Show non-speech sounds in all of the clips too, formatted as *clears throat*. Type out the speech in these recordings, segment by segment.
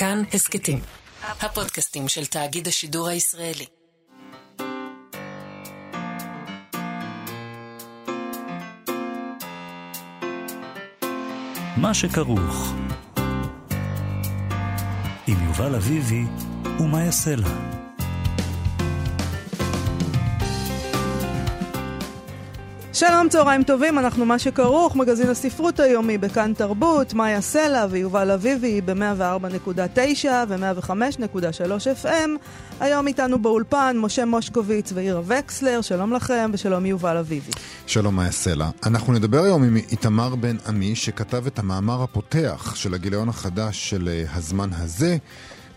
כאן הסכתים, הפודקאסטים של תאגיד השידור הישראלי. מה שכרוך עם יובל אביבי ומה יעשה לה. שלום, צהריים טובים, אנחנו מה שכרוך, מגזין הספרות היומי בכאן תרבות, מאיה סלע ויובל אביבי ב-104.9 ו-105.3 FM. היום איתנו באולפן משה מושקוביץ ואירה וקסלר, שלום לכם ושלום יובל אביבי. שלום מאיה סלע. אנחנו נדבר היום עם איתמר בן עמי, שכתב את המאמר הפותח של הגיליון החדש של אה, הזמן הזה.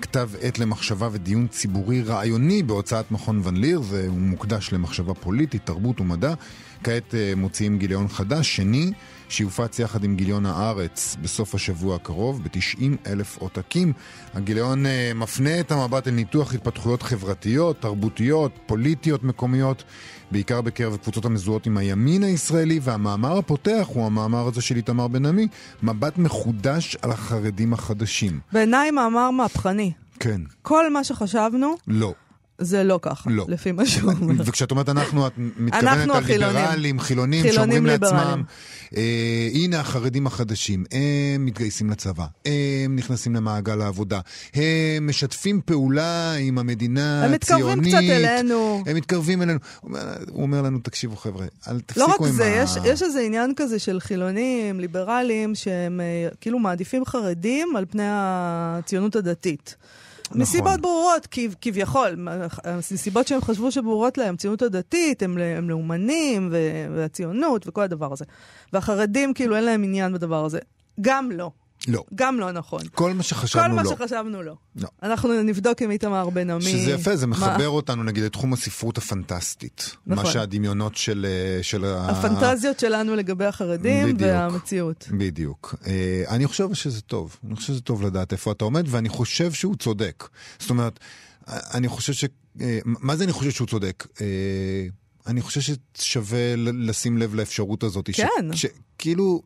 כתב עת למחשבה ודיון ציבורי רעיוני בהוצאת מכון ון ליר, זה מוקדש למחשבה פוליטית, תרבות ומדע. כעת uh, מוציאים גיליון חדש, שני, שיופץ יחד עם גיליון הארץ בסוף השבוע הקרוב, ב-90 אלף עותקים. הגיליון uh, מפנה את המבט אל ניתוח התפתחויות חברתיות, תרבותיות, פוליטיות מקומיות, בעיקר בקרב קבוצות המזוהות עם הימין הישראלי, והמאמר הפותח הוא המאמר הזה של איתמר בן עמי, מבט מחודש על החרדים החדשים. בעיניי מאמר מהפכני. כן. כל מה שחשבנו... לא. זה לא ככה, לא. לפי מה שהוא אומר. *laughs* וכשאת אומרת אנחנו, את מתכוונת על ליברלים, חילונים, חילונים שאומרים לעצמם, אה, הנה החרדים החדשים, הם מתגייסים לצבא, הם נכנסים למעגל העבודה, הם משתפים פעולה עם המדינה הציונית. הם מתקרבים קצת אלינו. הם מתקרבים אלינו. הוא אומר, הוא אומר לנו, תקשיבו חבר'ה, אל תפסיקו לא רק עם זה, ה... יש, יש איזה עניין כזה של חילונים, ליברלים, שהם אה, כאילו מעדיפים חרדים על פני הציונות הדתית. נכון. מסיבות ברורות, כביכול, מסיבות שהם חשבו שברורות להם, ציונות הדתית, הם, הם לאומנים, והציונות וכל הדבר הזה. והחרדים כאילו אין להם עניין בדבר הזה. גם לא. לא. גם לא נכון. כל מה שחשבנו לא. לא. כל מה שחשבנו לא. לא. אנחנו נבדוק עם איתמר בן עמי. שזה יפה, זה מחבר מה... אותנו נגיד לתחום הספרות הפנטסטית. נכון. מה שהדמיונות של... אה, של הפנטזיות שלנו לגבי החרדים בדיוק, והמציאות. בדיוק. אה, אני חושב שזה טוב. אני חושב שזה טוב לדעת איפה אתה עומד, ואני חושב שהוא צודק. זאת אומרת, אני חושב ש... אה, מה זה אני חושב שהוא צודק? אני חושב ששווה לשים לב לאפשרות הזאת. כן. ש... כאילו...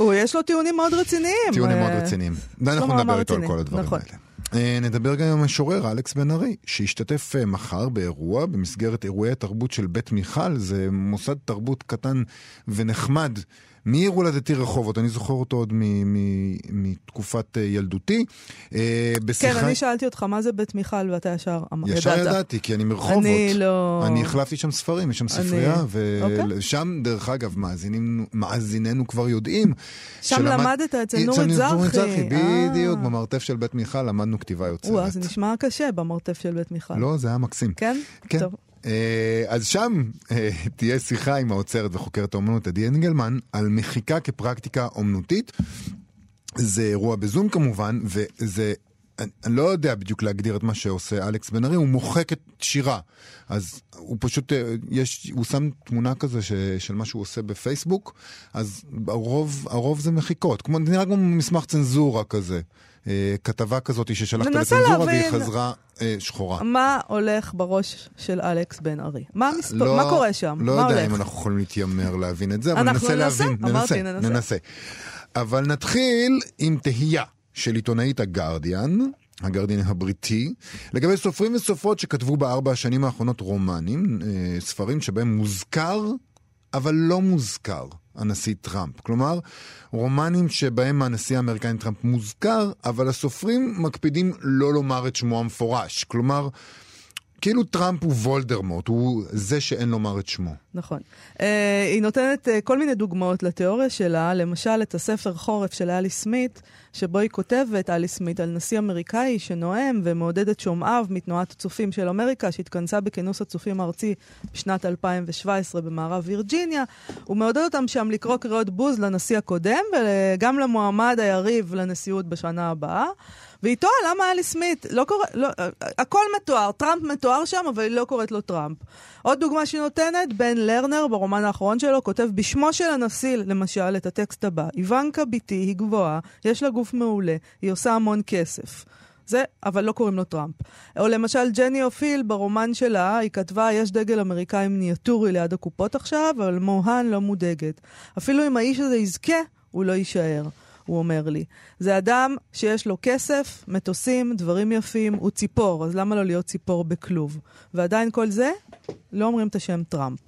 הוא, יש לו טיעונים מאוד רציניים. טיעונים מאוד רציניים. ואנחנו נדבר איתו על כל הדברים נכון. האלה. נדבר גם עם המשורר אלכס בן ארי, שישתתף מחר באירוע במסגרת אירועי התרבות של בית מיכל, זה מוסד תרבות קטן ונחמד מעיר הולדתי רחובות, אני זוכר אותו עוד מתקופת ילדותי. בשיחה... כן, אני שאלתי אותך מה זה בית מיכל ואתה ישר ידעת. ישר ידעתי, כי אני מרחובות. אני לא... אני החלפתי שם ספרים, יש שם ספרייה, ושם, אוקיי. דרך אגב, מאזיננו כבר יודעים. שם למדת אצל נורית זרחי. בדיוק, במרתף של בית מיכל למדנו כתיבה יוצרת. וואו, זה נשמע קשה במרתף של בית מיכל. לא, זה היה מקסים. כן? כן. טוב. אז שם תהיה שיחה עם האוצרת וחוקרת האומנות עדי אנגלמן על מחיקה כפרקטיקה אומנותית. זה אירוע בזום כמובן, וזה... אני, אני לא יודע בדיוק להגדיר את מה שעושה אלכס בן ארי, הוא מוחק את שירה. אז הוא פשוט, יש, הוא שם תמונה כזה ש, של מה שהוא עושה בפייסבוק, אז הרוב, הרוב זה מחיקות. כמו, נראה כמו מסמך צנזורה כזה. אה, כתבה כזאת ששלחת לצנזורה והיא חזרה אה, שחורה. מה הולך בראש של אלכס בן ארי? מה, המספר, לא, מה קורה שם? לא יודע הולך? אם אנחנו יכולים להתיימר להבין את זה, אבל ננסה ננסה? להבין. אמרתי, ננסה, ננסה. ננסה. אבל נתחיל עם תהייה של עיתונאית הגרדיאן. הגרדיאן הבריטי, לגבי סופרים וסופרות שכתבו בארבע השנים האחרונות רומנים, אה, ספרים שבהם מוזכר, אבל לא מוזכר, הנשיא טראמפ. כלומר, רומנים שבהם הנשיא האמריקני טראמפ מוזכר, אבל הסופרים מקפידים לא לומר את שמו המפורש. כלומר, כאילו טראמפ הוא וולדרמוט, הוא זה שאין לומר את שמו. נכון. Uh, היא נותנת uh, כל מיני דוגמאות לתיאוריה שלה, למשל את הספר חורף של אלי סמית, שבו היא כותבת, אלי סמית, על נשיא אמריקאי שנואם ומעודד את שומעיו מתנועת הצופים של אמריקה, שהתכנסה בכינוס הצופים הארצי בשנת 2017 במערב וירג'יניה. הוא מעודד אותם שם לקרוא קריאות בוז לנשיא הקודם, וגם למועמד היריב לנשיאות בשנה הבאה. והיא תוהה למה אלי סמית, לא קורא, לא, הכל מתואר, טראמפ מתואר שם, אבל היא לא קוראת לו טראמפ. עוד דוגמה שהיא נותנת, בן לרנר ברומן האחרון שלו כותב בשמו של הנשיא, למשל, את הטקסט הבא: איוונקה ביתי היא גבוהה, יש לה גוף מעולה, היא עושה המון כסף. זה, אבל לא קוראים לו טראמפ. או למשל ג'ני אופיל ברומן שלה, היא כתבה, יש דגל אמריקאי מיניאטורי ליד הקופות עכשיו, אבל מוהן לא מודאגת. אפילו אם האיש הזה יזכה, הוא לא יישאר. הוא אומר לי. זה אדם שיש לו כסף, מטוסים, דברים יפים, הוא ציפור, אז למה לא להיות ציפור בכלוב? ועדיין כל זה, לא אומרים את השם טראמפ.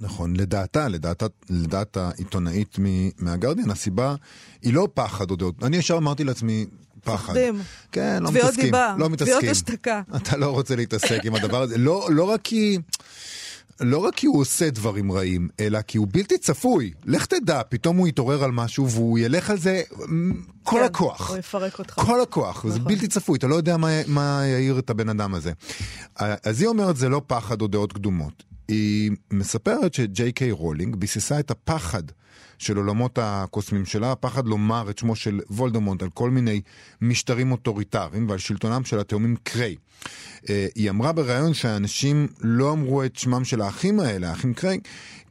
נכון, לדעתה, לדעת, לדעת העיתונאית מהגרדיאן, הסיבה היא לא פחד או דעות. אני ישר אמרתי לעצמי, פחד. פחדים. כן, לא תביעות מתעסקים. דיבה, לא מתעסקים. תביעות השתקה. אתה לא רוצה להתעסק עם הדבר הזה. לא, לא רק כי... לא רק כי הוא עושה דברים רעים, אלא כי הוא בלתי צפוי. לך תדע, פתאום הוא יתעורר על משהו והוא ילך על זה כל כן, הכוח. הוא יפרק אותך. כל הכוח, זה נכון. בלתי צפוי, אתה לא יודע מה, מה יעיר את הבן אדם הזה. אז היא אומרת, זה לא פחד או דעות קדומות. היא מספרת שג'יי קיי רולינג ביססה את הפחד של עולמות הקוסמים שלה, הפחד לומר את שמו של וולדמורט על כל מיני משטרים אוטוריטריים ועל שלטונם של התאומים קריי. אה, היא אמרה בריאיון שהאנשים לא אמרו את שמם של האחים האלה, האחים קריי,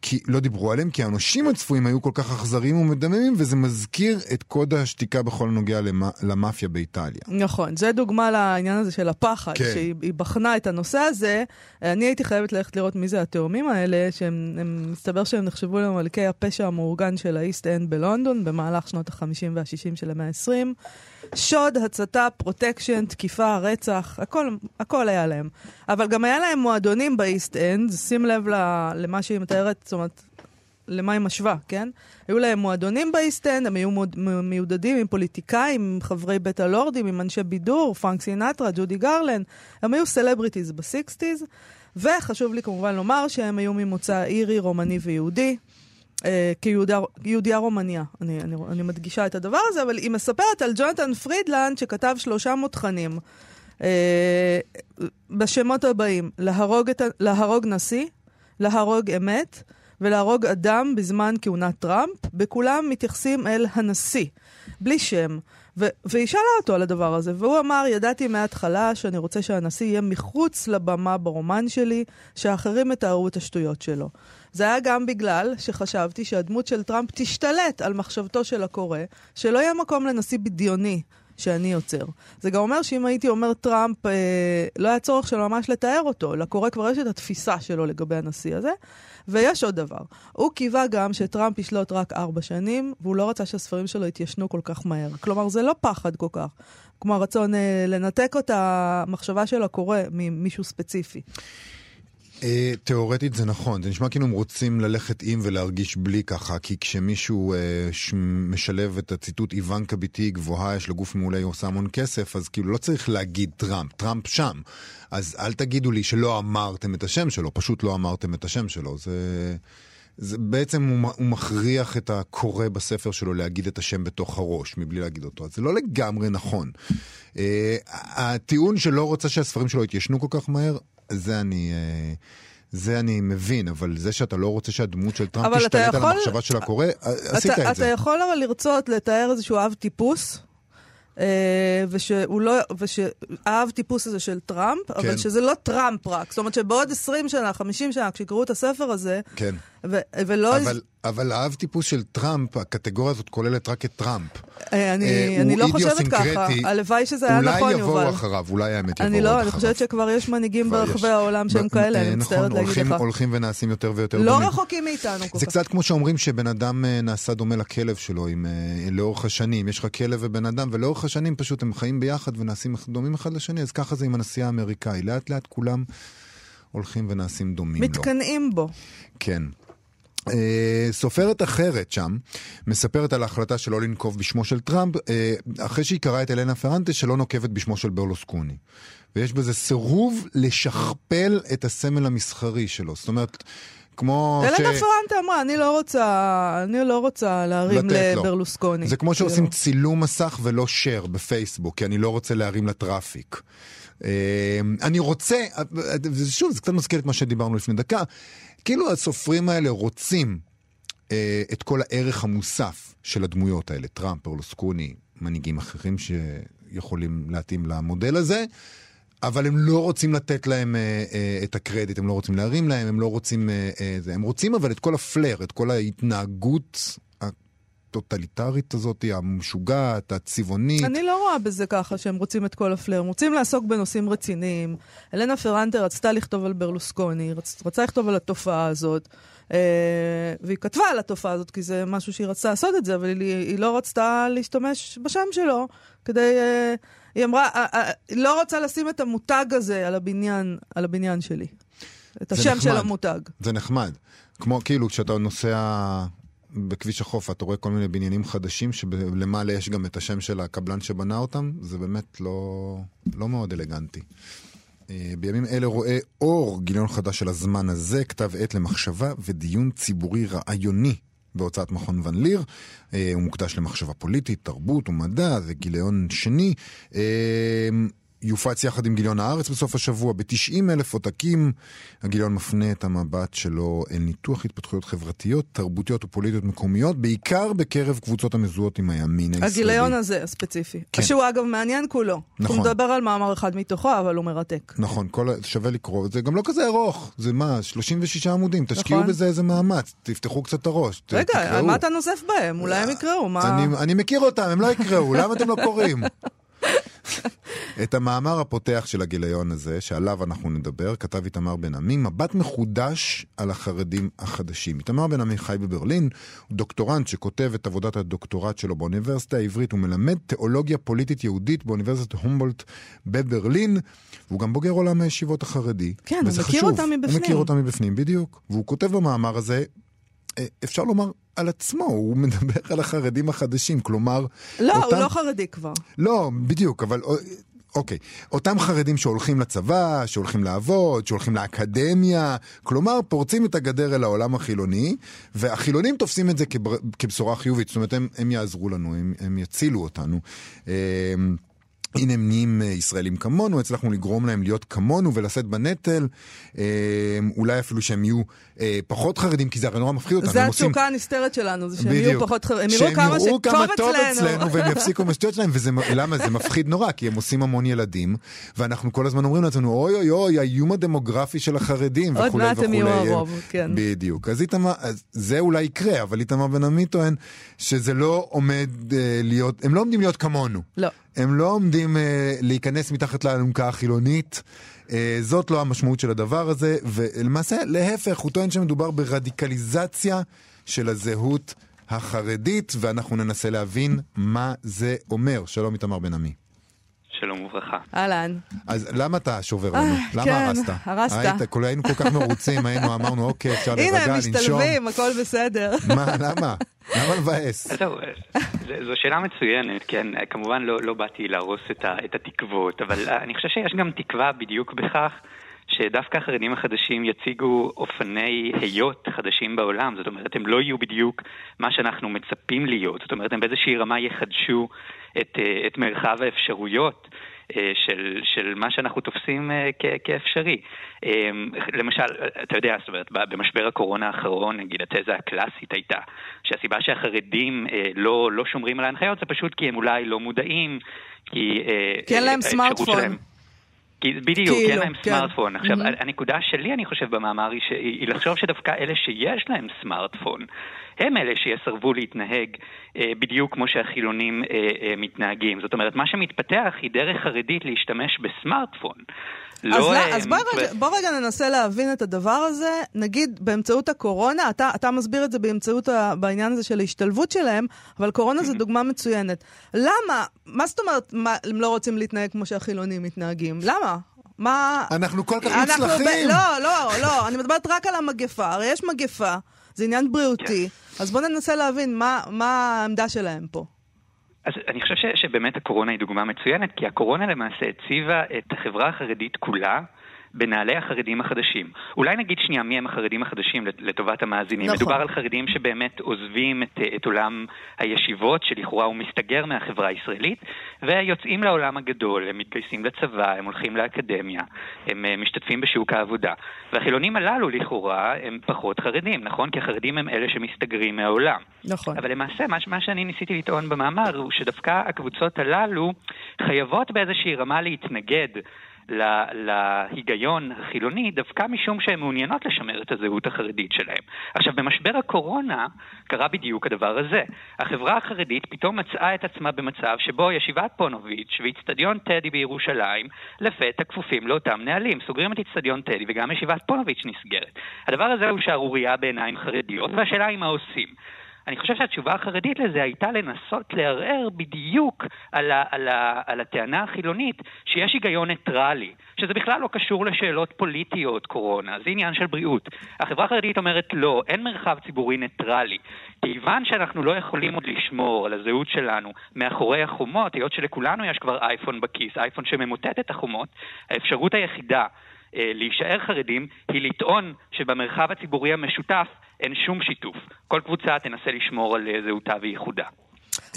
כי לא דיברו עליהם, כי העונשים הצפויים היו כל כך אכזריים ומדממים, וזה מזכיר את קוד השתיקה בכל הנוגע למ... למאפיה באיטליה. נכון, זה דוגמה לעניין הזה של הפחד, כן. שהיא היא בחנה את הנושא הזה. אני הייתי חייבת ללכת לראות מי זה התאומים האלה, שהם, הם, מסתבר שהם נחשבו למלכי הפשע המאורגן של האיסט אנד בלונדון במהלך שנות ה-50 וה-60 של המאה ה-20. שוד, הצתה, protection, תקיפה, רצח, הכל, הכל היה להם. אבל גם היה להם מועדונים באיסט אנד, שים לב למה שהיא מתארת, זאת אומרת, למה היא משווה, כן? היו להם מועדונים באיסט-אנד, הם היו מיודדים עם פוליטיקאים, עם חברי בית הלורדים, עם אנשי בידור, פרנק סינטרה, ג'ודי גרלנד, הם היו celebrities ב sixties, וחשוב לי כמובן לומר שהם היו ממוצא אירי, רומני ויהודי. אה, כיהודיה רומניה, אני, אני, אני מדגישה את הדבר הזה, אבל היא מספרת על ג'ונתן פרידלנד שכתב שלושה מותחנים אה, בשמות הבאים, להרוג, את, להרוג נשיא, להרוג אמת ולהרוג אדם בזמן כהונת טראמפ, בכולם מתייחסים אל הנשיא, בלי שם. ו- והיא שאלה אותו על הדבר הזה, והוא אמר, ידעתי מההתחלה שאני רוצה שהנשיא יהיה מחוץ לבמה ברומן שלי, שאחרים יתארו את השטויות שלו. זה היה גם בגלל שחשבתי שהדמות של טראמפ תשתלט על מחשבתו של הקורא, שלא יהיה מקום לנשיא בדיוני שאני יוצר. זה גם אומר שאם הייתי אומר טראמפ, אה, לא היה צורך של ממש לתאר אותו, לקורא כבר יש את התפיסה שלו לגבי הנשיא הזה. ויש עוד דבר, הוא קיווה גם שטראמפ ישלוט רק ארבע שנים, והוא לא רצה שהספרים שלו יתיישנו כל כך מהר. כלומר, זה לא פחד כל כך, כמו הרצון אה, לנתק את המחשבה של הקורא ממישהו ספציפי. אה, תיאורטית זה נכון, זה נשמע כאילו הם רוצים ללכת עם ולהרגיש בלי ככה, כי כשמישהו אה, משלב את הציטוט איוונקה ביתי גבוהה, יש לו גוף מעולה, היא עושה המון כסף, אז כאילו לא צריך להגיד טראמפ, טראמפ שם. אז אל תגידו לי שלא אמרתם את השם שלו, פשוט לא אמרתם את השם שלו. זה... זה בעצם הוא, הוא מכריח את הקורא בספר שלו להגיד את השם בתוך הראש, מבלי להגיד אותו. אז זה לא לגמרי נכון. אה, הטיעון שלא רוצה שהספרים שלו יתיישנו כל כך מהר, זה אני... אה, זה אני מבין, אבל זה שאתה לא רוצה שהדמות של טראמפ אבל אתה תשתלט על יכול- המחשבה של הקורא, עשית אתה, את זה. אתה יכול אבל לרצות לתאר איזשהו אב טיפוס, אה, ושהוא לא, ושהאב טיפוס הזה של טראמפ, אבל כן. שזה לא טראמפ רק. זאת אומרת שבעוד 20 שנה, 50 שנה, כשיקראו את הספר הזה, כן. ו- ולא... אבל, אבל האב טיפוס של טראמפ, הקטגוריה הזאת כוללת רק את טראמפ. אה, אני, אה, אני לא חושבת. ככה, הלוואי שזה היה נכון, אולי יובל. יבואו אחריו, אולי האמת יבואו אני עוד לא, אחריו. אני חושבת שכבר יש מנהיגים ברחבי יש. העולם שהם ב- כאלה, אה, אני מצטערת נכון, להגיד הולכים, לך. הולכים ונעשים יותר ויותר לא דומים. רחוקים מאיתנו כל זה כך. קצת כמו שאומרים שבן אדם אה, נעשה דומה לכלב שלו עם, אה, לאורך השנים. יש לך כלב ובן אדם, ולאורך השנים פשוט הם חיים ביחד ונעשים דומים אחד לשני, אז ככה זה עם הנשיא האמריקאי. לאט לאט כולם הולכים ונעשים דומים לו. מתקנאים בו. כן. אה, סופרת אחרת שם מספרת על ההחלטה שלא לנקוב בשמו של טראמפ, אה, אחרי שהיא קראה את אלנה פרנטה שלא נוקבת בשמו של ברלוסקוני. ויש בזה סירוב לשכפל את הסמל המסחרי שלו. זאת אומרת, כמו אלנה פרנטה אמרה, אני לא רוצה, אני לא רוצה להרים לתת לו. לברלוסקוני. זה כמו שעושים כאילו. צילום מסך ולא share בפייסבוק, כי אני לא רוצה להרים ל traffic. אה, אני רוצה, ושוב, זה קצת מזכיר את מה שדיברנו לפני דקה, כאילו הסופרים האלה רוצים אה, את כל הערך המוסף של הדמויות האלה, טראמפ, פרלוסקוני, מנהיגים אחרים שיכולים להתאים למודל הזה. אבל הם לא רוצים לתת להם אה, אה, את הקרדיט, הם לא רוצים להרים להם, הם לא רוצים... אה, אה. הם רוצים אבל את כל הפלר, את כל ההתנהגות הטוטליטרית הזאת, המשוגעת, הצבעונית. אני לא רואה בזה ככה שהם רוצים את כל הפלר. הם רוצים לעסוק בנושאים רציניים. אלנה פרנטה רצתה לכתוב על ברלוסקוני, רצ... רצה לכתוב על התופעה הזאת. אה, והיא כתבה על התופעה הזאת, כי זה משהו שהיא רצתה לעשות את זה, אבל היא, היא לא רצתה להשתמש בשם שלו כדי... אה, היא אמרה, אה, אה, היא לא רוצה לשים את המותג הזה על הבניין, על הבניין שלי. את השם נחמד. של המותג. זה נחמד. כמו כאילו כשאתה נוסע בכביש החוף, אתה רואה כל מיני בניינים חדשים שלמעלה יש גם את השם של הקבלן שבנה אותם, זה באמת לא, לא מאוד אלגנטי. אה, בימים אלה רואה אור גיליון חדש של הזמן הזה, כתב עת למחשבה ודיון ציבורי רעיוני בהוצאת מכון ון ליר. אה, הוא מוקדש למחשבה פוליטית, תרבות ומדע, זה גיליון שני. יופץ יחד עם גיליון הארץ בסוף השבוע ב-90 אלף עותקים. הגיליון מפנה את המבט שלו אל ניתוח התפתחויות חברתיות, תרבותיות ופוליטיות מקומיות, בעיקר בקרב קבוצות המזוהות עם הימין הישראלי. הגיליון הזה הספציפי. כן. שהוא אגב מעניין כולו. נכון. הוא מדבר על מאמר אחד מתוכו, אבל הוא מרתק. נכון, כל, שווה לקרוא, זה גם לא כזה ארוך, זה מה, 36 עמודים, תשקיעו נכון. בזה איזה מאמץ, תפתחו קצת את הראש, ת- רגע, תקראו. על מה אתה נוזף בהם? אולי הם יקראו, מה... אני, אני מכיר אותם, הם לא יקראו, למה אתם לא קוראים? *laughs* את המאמר הפותח של הגיליון הזה, שעליו אנחנו נדבר, כתב איתמר בן עמי, מבט מחודש על החרדים החדשים. איתמר בן עמי חי בברלין, הוא דוקטורנט שכותב את עבודת הדוקטורט שלו באוניברסיטה העברית, הוא מלמד תיאולוגיה פוליטית יהודית באוניברסיטת הומבולט בברלין, והוא גם בוגר עולם הישיבות החרדי. כן, הוא מכיר חשוב. אותם מבפנים. הוא מכיר אותם מבפנים, בדיוק. והוא כותב במאמר הזה, אפשר לומר על עצמו, הוא מדבר על החרדים החדשים, כלומר... לא, הוא אותם- לא חרדי כבר. לא, בדיוק, אבל אוקיי. אותם חרדים שהולכים לצבא, שהולכים לעבוד, שהולכים לאקדמיה, כלומר, פורצים את הגדר אל העולם החילוני, והחילונים תופסים את זה כבר, כבשורה חיובית, זאת אומרת, הם, הם יעזרו לנו, הם, הם יצילו אותנו. אה, הנה הם נהיים אה, ישראלים כמונו, הצלחנו לגרום להם להיות כמונו ולשאת בנטל, אה, אולי אפילו שהם יהיו אה, פחות חרדים, כי זה הרי נורא מפחיד אותנו. זה הם עושים- התשוקה הנסתרת שלנו, זה שהם. יהיו פחות חרדים. הם יראו כמה שהם יראו שטוב אצלנו. והם יפסיקו עם השטויות שלהם, וזה, למה? זה מפחיד נורא, כי הם עושים המון ילדים, ואנחנו כל הזמן אומרים לעצמנו, אוי אוי אוי, האיום הדמוגרפי של החרדים, עוד וכולי מעט הם וכולי. יהיו הרוב, כן. בדיוק. אז איתמר, זה אולי יקרה, אבל איתמר בן עמי טוען שזה לא עומד אה, להיות, הם לא עומדים להיות כמונו. לא. הם לא עומדים אה, להיכנס מתחת לאלונקה החילונית. אה, זאת לא המשמעות של הדבר הזה, ולמעשה, להפך, הוא טוען שמדובר ברדיקליזציה של הזהות החרדית, ואנחנו ננסה להבין מה זה אומר. שלום, איתמר בן עמי. שלום וברכה. אהלן. אז למה אתה שובר לנו? אה, למה כן, הרסת? הרסת. היינו כל כך מרוצים, היינו, אמרנו, אוקיי, אפשר הנה, להירגע, הם לנשום. משתלבים, הכל בסדר. מה, למה? למה לבאס? *laughs* זהו, זו שאלה מצוינת, כן, כמובן לא, לא באתי להרוס את, ה, את התקוות, אבל אני חושב שיש גם תקווה בדיוק בכך שדווקא החרדים החדשים יציגו אופני היות חדשים בעולם, זאת אומרת, הם לא יהיו בדיוק מה שאנחנו מצפים להיות, זאת אומרת, הם באיזושהי רמה יחדשו את, אה, את מרחב האפשרויות. אה, של, של מה שאנחנו תופסים אה, כ, כאפשרי. למשל, אתה יודע, זאת אומרת, במשבר הקורונה האחרון, נגיד, התזה הקלאסית הייתה שהסיבה שהחרדים לא, לא שומרים על ההנחיות זה פשוט כי הם אולי לא מודעים, כי... כי אין להם סמארטפון. שלהם- כי, בדיוק, כאילו, כי אין להם כן. סמארטפון. עכשיו, מהמם. הנקודה שלי, אני חושב, במאמר היא, ש... היא לחשוב שדווקא אלה שיש להם סמארטפון, הם אלה שיסרבו להתנהג אה, בדיוק כמו שהחילונים אה, אה, מתנהגים. זאת אומרת, מה שמתפתח היא דרך חרדית להשתמש בסמארטפון. אז, לא, לא, אה, אז בוא, רגע, בוא רגע ננסה להבין את הדבר הזה, נגיד באמצעות הקורונה, אתה, אתה מסביר את זה באמצעות, ה, בעניין הזה של ההשתלבות שלהם, אבל קורונה זו דוגמה מצוינת. למה? מה זאת אומרת מה, הם לא רוצים להתנהג כמו שהחילונים מתנהגים? למה? מה... אנחנו כל כך אנחנו מוצלחים. ב... לא, לא, לא, אני מדברת רק על המגפה. הרי יש מגפה, זה עניין בריאותי, אז בואו ננסה להבין מה, מה העמדה שלהם פה. אז אני חושב ש, שבאמת הקורונה היא דוגמה מצוינת, כי הקורונה למעשה הציבה את החברה החרדית כולה בנעלי החרדים החדשים. אולי נגיד שנייה מי הם החרדים החדשים לטובת המאזינים. נכון. מדובר על חרדים שבאמת עוזבים את, את עולם הישיבות, שלכאורה הוא מסתגר מהחברה הישראלית, ויוצאים לעולם הגדול, הם מתגייסים לצבא, הם הולכים לאקדמיה, הם אה, משתתפים בשוק העבודה. והחילונים הללו לכאורה הם פחות חרדים, נכון? כי החרדים הם אלה שמסתגרים מהעולם. נכון. אבל למעשה, מה, מה שאני ניסיתי לטעון במאמר הוא שדווקא הקבוצות הללו חייבות באיזושהי רמה להתנגד להיגיון החילוני דווקא משום שהן מעוניינות לשמר את הזהות החרדית שלהן. עכשיו, במשבר הקורונה קרה בדיוק הדבר הזה. החברה החרדית פתאום מצאה את עצמה במצב שבו ישיבת פונוביץ' ואיצטדיון טדי בירושלים לפתע כפופים לאותם נהלים. סוגרים את איצטדיון טדי וגם ישיבת פונוביץ' נסגרת. הדבר הזה הוא שערורייה בעיניים חרדיות, והשאלה היא מה עושים. אני חושב שהתשובה החרדית לזה הייתה לנסות לערער בדיוק על, ה, על, ה, על הטענה החילונית שיש היגיון ניטרלי, שזה בכלל לא קשור לשאלות פוליטיות קורונה, זה עניין של בריאות. החברה החרדית אומרת לא, אין מרחב ציבורי ניטרלי. כיוון שאנחנו לא יכולים עוד לשמור על הזהות שלנו מאחורי החומות, היות שלכולנו יש כבר אייפון בכיס, אייפון שממוטט את החומות, האפשרות היחידה אה, להישאר חרדים היא לטעון שבמרחב הציבורי המשותף אין שום שיתוף. כל קבוצה תנסה לשמור על אה, זהותה וייחודה.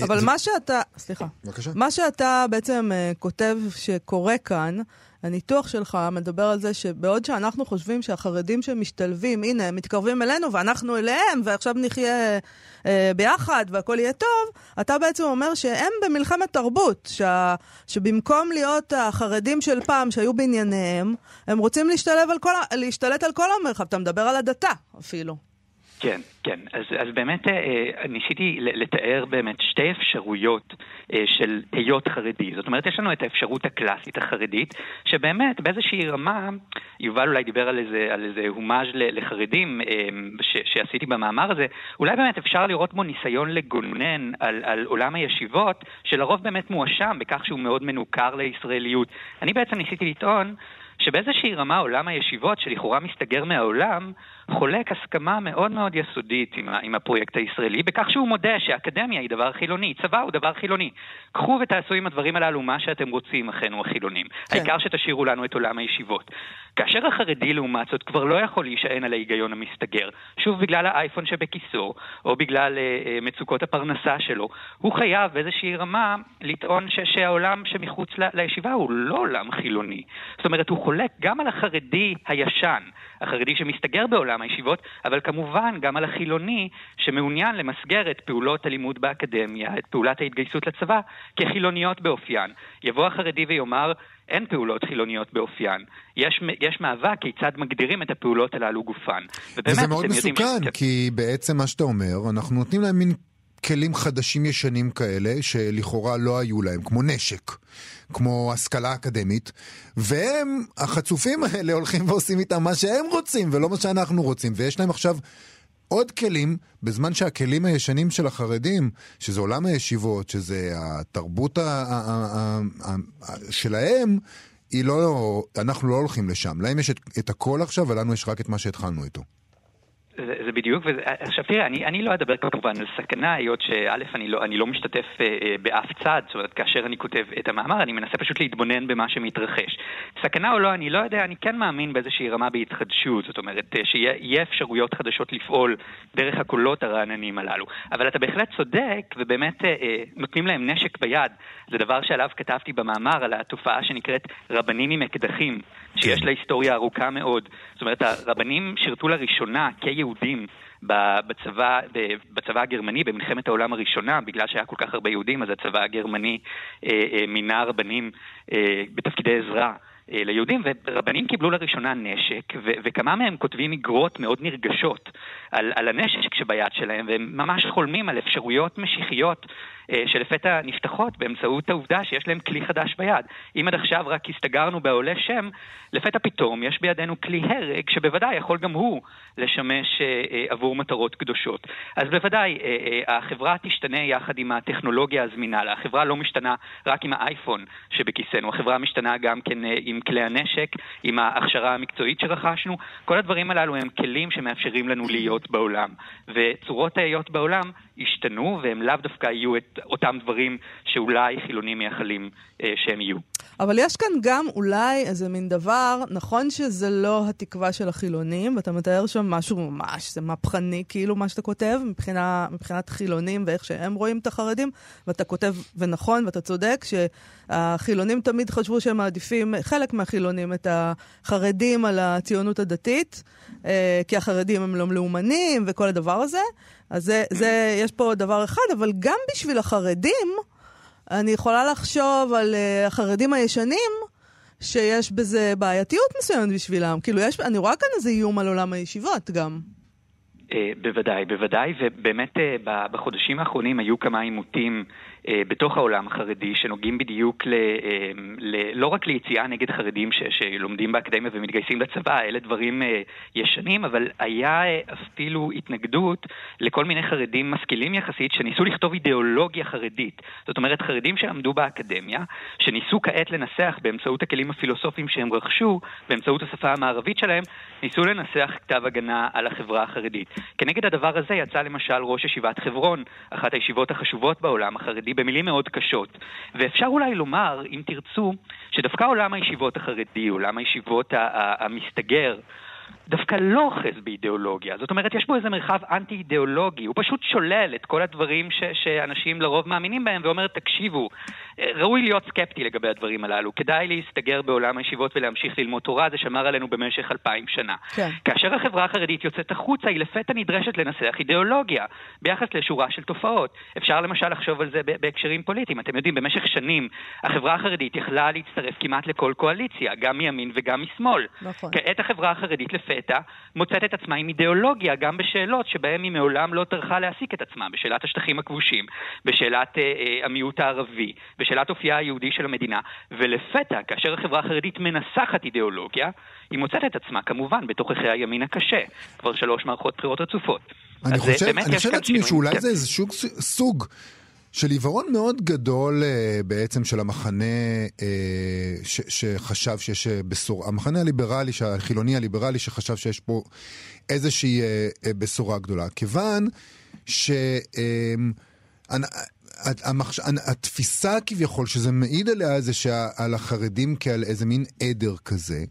אבל מה שאתה, סליחה, בבקשה. מה שאתה בעצם uh, כותב שקורה כאן, הניתוח שלך מדבר על זה שבעוד שאנחנו חושבים שהחרדים שמשתלבים, הנה, הם מתקרבים אלינו ואנחנו אליהם, ועכשיו נחיה אה, ביחד והכל יהיה טוב, אתה בעצם אומר שהם במלחמת תרבות, שה, שבמקום להיות החרדים של פעם שהיו בענייניהם, הם רוצים להשתלב על כל, להשתלט על כל המרחב. אתה מדבר על הדתה אפילו. כן, כן. אז, אז באמת אה, ניסיתי לתאר באמת שתי אפשרויות אה, של היות חרדי. זאת אומרת, יש לנו את האפשרות הקלאסית החרדית, שבאמת באיזושהי רמה, יובל אולי דיבר על איזה, על איזה הומאז' לחרדים אה, ש, שעשיתי במאמר הזה, אולי באמת אפשר לראות בו ניסיון לגונן על, על עולם הישיבות, שלרוב באמת מואשם בכך שהוא מאוד מנוכר לישראליות. אני בעצם ניסיתי לטעון שבאיזושהי רמה עולם הישיבות, שלכאורה מסתגר מהעולם, חולק הסכמה מאוד מאוד יסודית עם, עם הפרויקט הישראלי, בכך שהוא מודה שאקדמיה היא דבר חילוני, צבא הוא דבר חילוני. קחו ותעשו עם הדברים הללו מה שאתם רוצים, אחינו החילונים. כן. העיקר שתשאירו לנו את עולם הישיבות. כאשר החרדי, לעומת זאת, כבר לא יכול להישען על ההיגיון המסתגר, שוב בגלל האייפון שבכיסו, או בגלל uh, מצוקות הפרנסה שלו, הוא חייב באיזושהי רמה לטעון ש- שהעולם שמחוץ ל- לישיבה הוא לא עולם חילוני. זאת אומרת, הוא חולק גם על החרדי הישן, החרדי שמסתגר בעולם הישיבות, אבל כמובן גם על החילוני שמעוניין למסגר את פעולות הלימוד באקדמיה, את פעולת ההתגייסות לצבא, כחילוניות באופיין. יבוא החרדי ויאמר, אין פעולות חילוניות באופיין. יש, יש מאבק כיצד מגדירים את הפעולות הללו גופן. ובאמת, וזה מאוד מסוכן, יודעים... כי בעצם מה שאתה אומר, אנחנו נותנים להם מין כלים חדשים ישנים כאלה, שלכאורה לא היו להם, כמו נשק, כמו השכלה אקדמית, והם, החצופים האלה, הולכים ועושים איתם מה שהם רוצים, ולא מה שאנחנו רוצים, ויש להם עכשיו עוד כלים, בזמן שהכלים הישנים של החרדים, שזה עולם הישיבות, שזה התרבות שלהם, היא לא, אנחנו לא הולכים לשם. להם יש את, את הכל עכשיו, ולנו יש רק את מה שהתחלנו איתו. זה, זה בדיוק, וזה, עכשיו תראה, אני, אני לא אדבר כמובן על סכנה, היות שא', אני לא, אני לא משתתף אה, אה, באף צד, זאת אומרת, כאשר אני כותב את המאמר, אני מנסה פשוט להתבונן במה שמתרחש. סכנה או לא, אני לא יודע, אני כן מאמין באיזושהי רמה בהתחדשות, זאת אומרת, אה, שיהיה אפשרויות חדשות לפעול דרך הקולות הרעננים הללו. אבל אתה בהחלט צודק, ובאמת אה, אה, נותנים להם נשק ביד. זה דבר שעליו כתבתי במאמר, על התופעה שנקראת רבנים עם אקדחים, שיש לה היסטוריה ארוכה מאוד. זאת אומרת, הרבנים שירתו לראשונה כיהודים בצבא, בצבא הגרמני במלחמת העולם הראשונה, בגלל שהיה כל כך הרבה יהודים, אז הצבא הגרמני אה, אה, מינה רבנים אה, בתפקידי עזרה. ליהודים, ורבנים קיבלו לראשונה נשק, ו- וכמה מהם כותבים איגרות מאוד נרגשות על, על הנשק שביד שלהם, והם ממש חולמים על אפשרויות משיחיות אה, שלפתע נפתחות באמצעות העובדה שיש להם כלי חדש ביד. אם עד עכשיו רק הסתגרנו בעולה שם, לפתע פתאום יש בידינו כלי הרג שבוודאי יכול גם הוא לשמש אה, אה, עבור מטרות קדושות. אז בוודאי החברה תשתנה יחד עם הטכנולוגיה הזמינה לה. החברה לא משתנה רק עם האייפון שבכיסנו, החברה משתנה גם כן עם כלי הנשק, עם ההכשרה המקצועית שרכשנו. כל הדברים הללו הם כלים שמאפשרים לנו להיות בעולם. וצורות ההיות בעולם ישתנו, והם לאו דווקא יהיו את אותם דברים שאולי חילונים מייחלים אה, שהם יהיו. אבל יש כאן גם אולי איזה מין דבר, נכון שזה לא התקווה של החילונים, ואתה מתאר שם משהו ממש, זה מהפכני, כאילו מה שאתה כותב, מבחינה, מבחינת חילונים ואיך שהם רואים את החרדים, ואתה כותב, ונכון, ואתה צודק, שהחילונים תמיד חשבו שהם מעדיפים, חלק מהחילונים, את החרדים על הציונות הדתית, אה, כי החרדים הם לא לאומנים וכל הדבר הזה. אז זה, זה, יש פה דבר אחד, אבל גם בשביל החרדים, אני יכולה לחשוב על uh, החרדים הישנים, שיש בזה בעייתיות מסוימת בשבילם. כאילו, יש, אני רואה כאן איזה איום על עולם הישיבות גם. אה, בוודאי, בוודאי, ובאמת אה, בחודשים האחרונים היו כמה עימותים אה, בתוך העולם החרדי שנוגעים בדיוק ל, ל, לא רק ליציאה נגד חרדים ש, שלומדים באקדמיה ומתגייסים לצבא, אלה דברים ישנים, אבל היה אפילו התנגדות לכל מיני חרדים משכילים יחסית שניסו לכתוב אידיאולוגיה חרדית. זאת אומרת, חרדים שלמדו באקדמיה, שניסו כעת לנסח באמצעות הכלים הפילוסופיים שהם רכשו, באמצעות השפה המערבית שלהם, ניסו לנסח כתב הגנה על החברה החרדית. כנגד הדבר הזה יצא למשל ראש ישיבת חברון, אחת הישיבות החשובות בעולם החרדי, במילים מאוד קשות. ואפשר אולי לומר, אם תרצו, שדווקא עולם הישיבות החרדי, עולם הישיבות המסתגר, דווקא לא אוחז באידיאולוגיה. זאת אומרת, יש בו איזה מרחב אנטי-אידיאולוגי. הוא פשוט שולל את כל הדברים ש- שאנשים לרוב מאמינים בהם ואומר, תקשיבו, ראוי להיות סקפטי לגבי הדברים הללו. כדאי להסתגר בעולם הישיבות ולהמשיך ללמוד תורה, זה שמר עלינו במשך אלפיים שנה. כן. כאשר החברה החרדית יוצאת החוצה, היא לפתע נדרשת לנסח אידיאולוגיה ביחס לשורה של תופעות. אפשר למשל לחשוב על זה בהקשרים פוליטיים. אתם יודעים, במשך שנים החברה החרדית יכלה להצטרף כמעט לכל קואליציה, גם מימין וגם משמאל. נכון. כעת החברה החרדית לפתע מוצאת את עצמה עם אידיאולוגיה גם בשאלות שבהן היא מעולם לא טרחה להעסיק את עצמה, בשאלת השטחים הכבושים, בשאלת אה, אה, המיעוט הערבי, בשאלת אופייה היהודי של המדינה, ולפתע, כאשר החברה החרדית מנסחת אידיאולוגיה, היא מוצאת את עצמה כמובן בתוככי הימין הקשה, כבר שלוש מערכות בחירות רצופות. אני חושב, אני חושב לעצמי שאולי כן. זה איזה סוג של עיוורון מאוד גדול uh, בעצם של המחנה uh, ש, שחשב שיש אה, בשורה, המחנה הליברלי, החילוני הליברלי שחשב שיש פה איזושהי בשורה גדולה. כיוון ש... המחש... התפיסה כביכול שזה מעיד עליה זה שעל החרדים כעל איזה מין עדר כזה.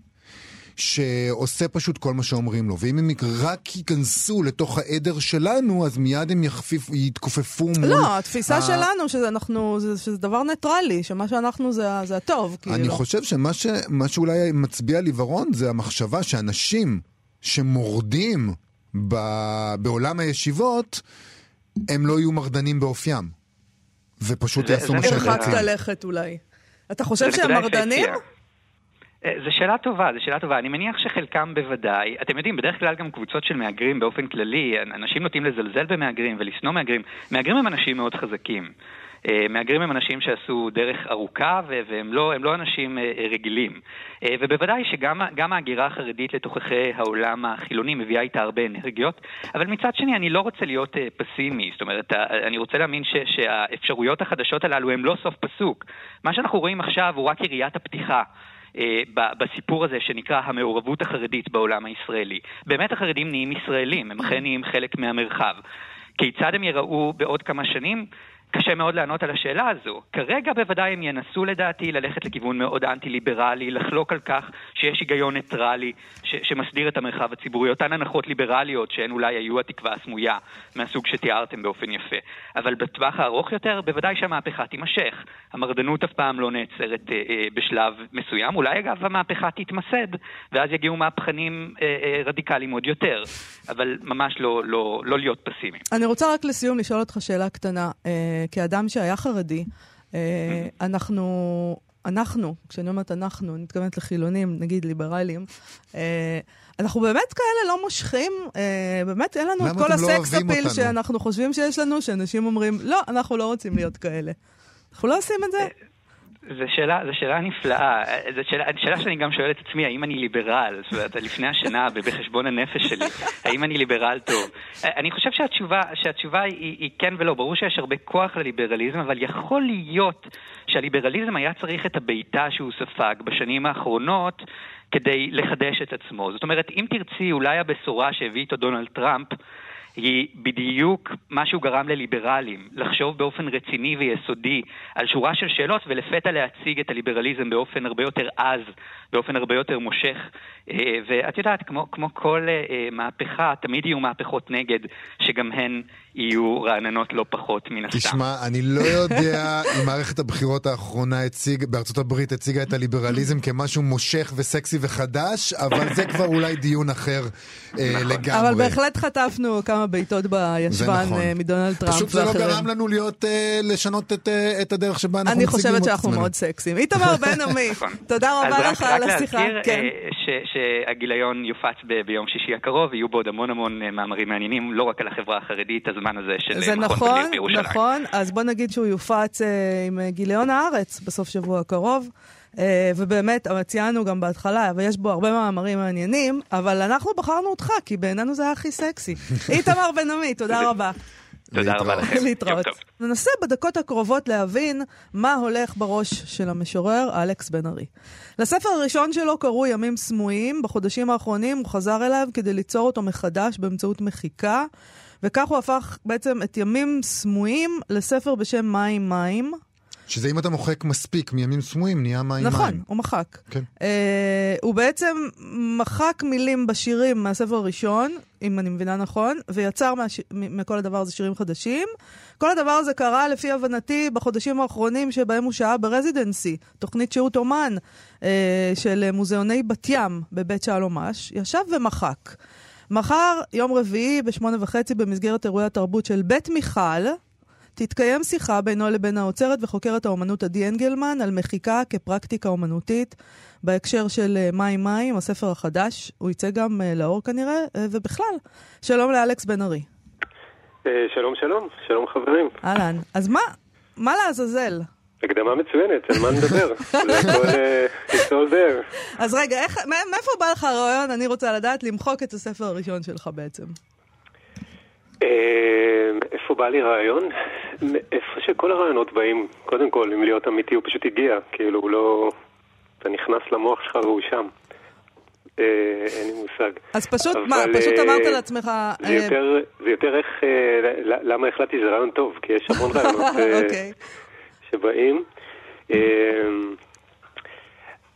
שעושה פשוט כל מה שאומרים לו, ואם הם רק ייכנסו לתוך העדר שלנו, אז מיד הם יחפיף, יתכופפו מול... לא, התפיסה ה... שלנו שזה, אנחנו, שזה, שזה דבר ניטרלי, שמה שאנחנו זה, זה הטוב, כאילו. אני חושב שמה ש, שאולי מצביע על עיוורון זה המחשבה שאנשים שמורדים ב, בעולם הישיבות, הם לא יהיו מרדנים באופיים. ופשוט יעשו מה שהם רוצים. הרחקת לכת אולי. אתה חושב שהם מרדנים? אה, זו שאלה טובה, זו שאלה טובה. אני מניח שחלקם בוודאי. אתם יודעים, בדרך כלל גם קבוצות של מהגרים באופן כללי, אנשים נוטים לזלזל במהגרים ולשנוא מהגרים. מהגרים הם אנשים מאוד חזקים. אה, מהגרים הם אנשים שעשו דרך ארוכה והם לא, לא אנשים אה, רגילים. ובוודאי שגם ההגירה החרדית לתוככי העולם החילוני מביאה איתה הרבה אנרגיות, אבל מצד שני אני לא רוצה להיות פסימי, זאת אומרת, אני רוצה להאמין ש, שהאפשרויות החדשות הללו הן לא סוף פסוק. מה שאנחנו רואים עכשיו הוא רק יריית הפתיחה. אה, בסיפור הזה שנקרא המעורבות החרדית בעולם הישראלי. באמת החרדים נהיים ישראלים, הם אכן נהיים חלק מהמרחב. כיצד הם יראו בעוד כמה שנים? קשה מאוד לענות על השאלה הזו. כרגע בוודאי הם ינסו לדעתי ללכת לכיוון מאוד אנטי-ליברלי, לחלוק על כך שיש היגיון ניטרלי ש- שמסדיר את המרחב הציבורי, אותן הנחות ליברליות שהן אולי היו התקווה הסמויה מהסוג שתיארתם באופן יפה. אבל בטווח הארוך יותר, בוודאי שהמהפכה תימשך. המרדנות אף פעם לא נעצרת אה, אה, בשלב מסוים, אולי אגב המהפכה תתמסד, ואז יגיעו מהפכנים אה, אה, רדיקליים עוד יותר, אבל ממש לא, לא, לא להיות פסימיים. אני רוצה רק לסיום לשאול אותך שאלה קטנה. אה... כאדם שהיה חרדי, אה, אנחנו, אנחנו, כשאני אומרת אנחנו, אני מתכוונת לחילונים, נגיד ליברלים, אה, אנחנו באמת כאלה לא מושכים, אה, באמת אין לנו את כל לא הסקס אפיל שאנחנו חושבים שיש לנו, שאנשים אומרים, לא, אנחנו לא רוצים להיות כאלה. אנחנו לא עושים את זה. זו שאלה, זו שאלה נפלאה. זו שאלה, שאלה שאני גם שואל את עצמי, האם אני ליברל? זאת אומרת, לפני השנה, בחשבון הנפש שלי, האם אני ליברל טוב? אני חושב שהתשובה, שהתשובה היא, היא כן ולא. ברור שיש הרבה כוח לליברליזם, אבל יכול להיות שהליברליזם היה צריך את הבעיטה שהוא ספג בשנים האחרונות כדי לחדש את עצמו. זאת אומרת, אם תרצי, אולי הבשורה שהביא איתו דונלד טראמפ, היא בדיוק מה שהוא גרם לליברלים, לחשוב באופן רציני ויסודי על שורה של שאלות ולפתע להציג את הליברליזם באופן הרבה יותר עז, באופן הרבה יותר מושך. אה, ואת יודעת, כמו, כמו כל אה, מהפכה, תמיד יהיו מהפכות נגד, שגם הן יהיו רעננות לא פחות מן הסתם. תשמע, אני לא יודע אם מערכת הבחירות האחרונה הציג, בארצות הברית הציגה את הליברליזם כמשהו מושך וסקסי וחדש, אבל זה כבר אולי דיון אחר אה, נכון. לגמרי. אבל בהחלט חטפנו כמה כמה בעיטות בישבן נכון. אה, מדונלד טראמפ פשוט זה לא ואחרים. גרם לנו להיות, אה, לשנות את, אה, את הדרך שבה אנחנו אני מציגים חושבת את שאנחנו עצמנו. מאוד סקסיים. איתמר בן עמי, *laughs* נכון. תודה אז רבה רק- לך רק על השיחה. להזכיר כן. אה, ש- שהגיליון יופץ ב- ביום שישי הקרוב, יהיו בו עוד המון המון מאמרים מעניינים, לא רק על החברה החרדית, הזמן הזה של זה מכון נכון, תגלית בירושלים. נכון, אז בוא נגיד שהוא יופץ אה, עם גיליון הארץ בסוף שבוע הקרוב. אה, ובאמת, אבל ציינו גם בהתחלה, ויש בו הרבה מאמרים מעניינים, אבל אנחנו בחרנו אותך, כי בעינינו זה היה הכי סקסי. *laughs* איתמר בן עמי, תודה רבה. תודה רבה. לכם. להתראות. ננסה בדקות הקרובות להבין מה הולך בראש של המשורר אלכס בן ארי. לספר הראשון שלו קראו ימים סמויים. בחודשים האחרונים הוא חזר אליו כדי ליצור אותו מחדש באמצעות מחיקה, וכך הוא הפך בעצם את ימים סמויים לספר בשם מים מים. שזה אם אתה מוחק מספיק מימים סמויים, נהיה מים נכון, מים. הוא מחק. כן. אה, הוא בעצם מחק מילים בשירים מהספר הראשון, אם אני מבינה נכון, ויצר מהש... מכל הדבר הזה שירים חדשים. כל הדבר הזה קרה, לפי הבנתי, בחודשים האחרונים שבהם הוא שהה ברזידנסי, תוכנית שהות אומן אה, של מוזיאוני בת ים בבית שלומש, ישב ומחק. מחר, יום רביעי, בשמונה וחצי, במסגרת אירועי התרבות של בית מיכל, תתקיים שיחה בינו לבין האוצרת וחוקרת האומנות עדי אנגלמן על מחיקה כפרקטיקה אומנותית בהקשר של אה, מים מים, הספר החדש. הוא יצא גם אה, לאור כנראה, אה, ובכלל. שלום לאלכס בן ארי. שלום שלום, שלום חברים. אהלן. אז מה, מה לעזאזל? הקדמה מצוינת, על מה נדבר? זה there. אז רגע, מאיפה בא לך הרעיון, אני רוצה לדעת, למחוק את הספר הראשון שלך בעצם? אה, איפה בא לי רעיון? איפה שכל הרעיונות באים, קודם כל, אם להיות אמיתי, הוא פשוט הגיע, כאילו הוא לא... אתה נכנס למוח שלך והוא שם. אה, אין לי מושג. אז פשוט, מה, פשוט אה, אמרת לעצמך... זה יותר, זה יותר איך, למה החלטתי שזה רעיון טוב, כי יש המון *laughs* רעיונות אוקיי. שבאים.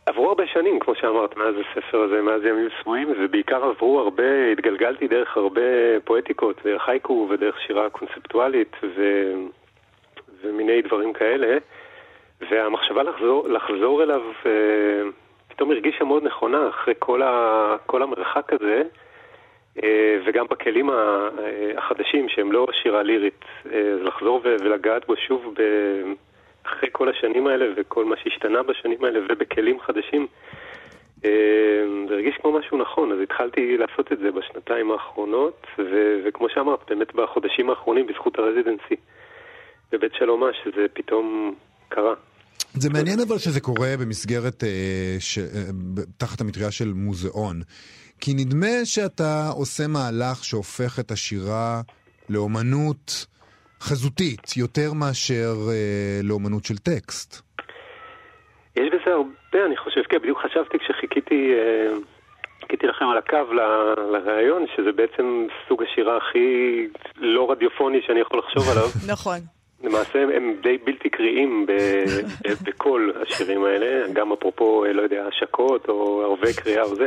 עברו הרבה שנים, כמו שאמרת, מאז הספר הזה, מאז ימים סמויים, ובעיקר עברו הרבה, התגלגלתי דרך הרבה פואטיקות, דרך הייקו ודרך שירה קונספטואלית ו... ומיני דברים כאלה, והמחשבה לחזור, לחזור אליו אה, פתאום הרגישה מאוד נכונה אחרי כל, ה... כל המרחק הזה, אה, וגם בכלים אה, החדשים שהם לא שירה לירית, אה, לחזור ו- ולגעת בו שוב ב... אחרי כל השנים האלה וכל מה שהשתנה בשנים האלה ובכלים חדשים, אה, זה הרגיש כמו משהו נכון, אז התחלתי לעשות את זה בשנתיים האחרונות, ו- וכמו שאמרת, באמת בחודשים האחרונים, בזכות הרזידנסי בבית שלומה, שזה פתאום קרה. זה מעניין אבל שזה קורה במסגרת, אה, ש... אה, תחת המטריה של מוזיאון. כי נדמה שאתה עושה מהלך שהופך את השירה לאומנות חזותית, יותר מאשר אה, לאומנות של טקסט. יש בזה הרבה, אני חושב, כן, בדיוק חשבתי כשחיכיתי אה, חיכיתי לכם על הקו ל- לראיון, שזה בעצם סוג השירה הכי לא רדיופוני שאני יכול לחשוב *laughs* עליו. נכון. למעשה הם, הם די בלתי קריאים ב, ב, *laughs* בכל השירים האלה, גם אפרופו, אה, לא יודע, השקות או ערבי קריאה או זה.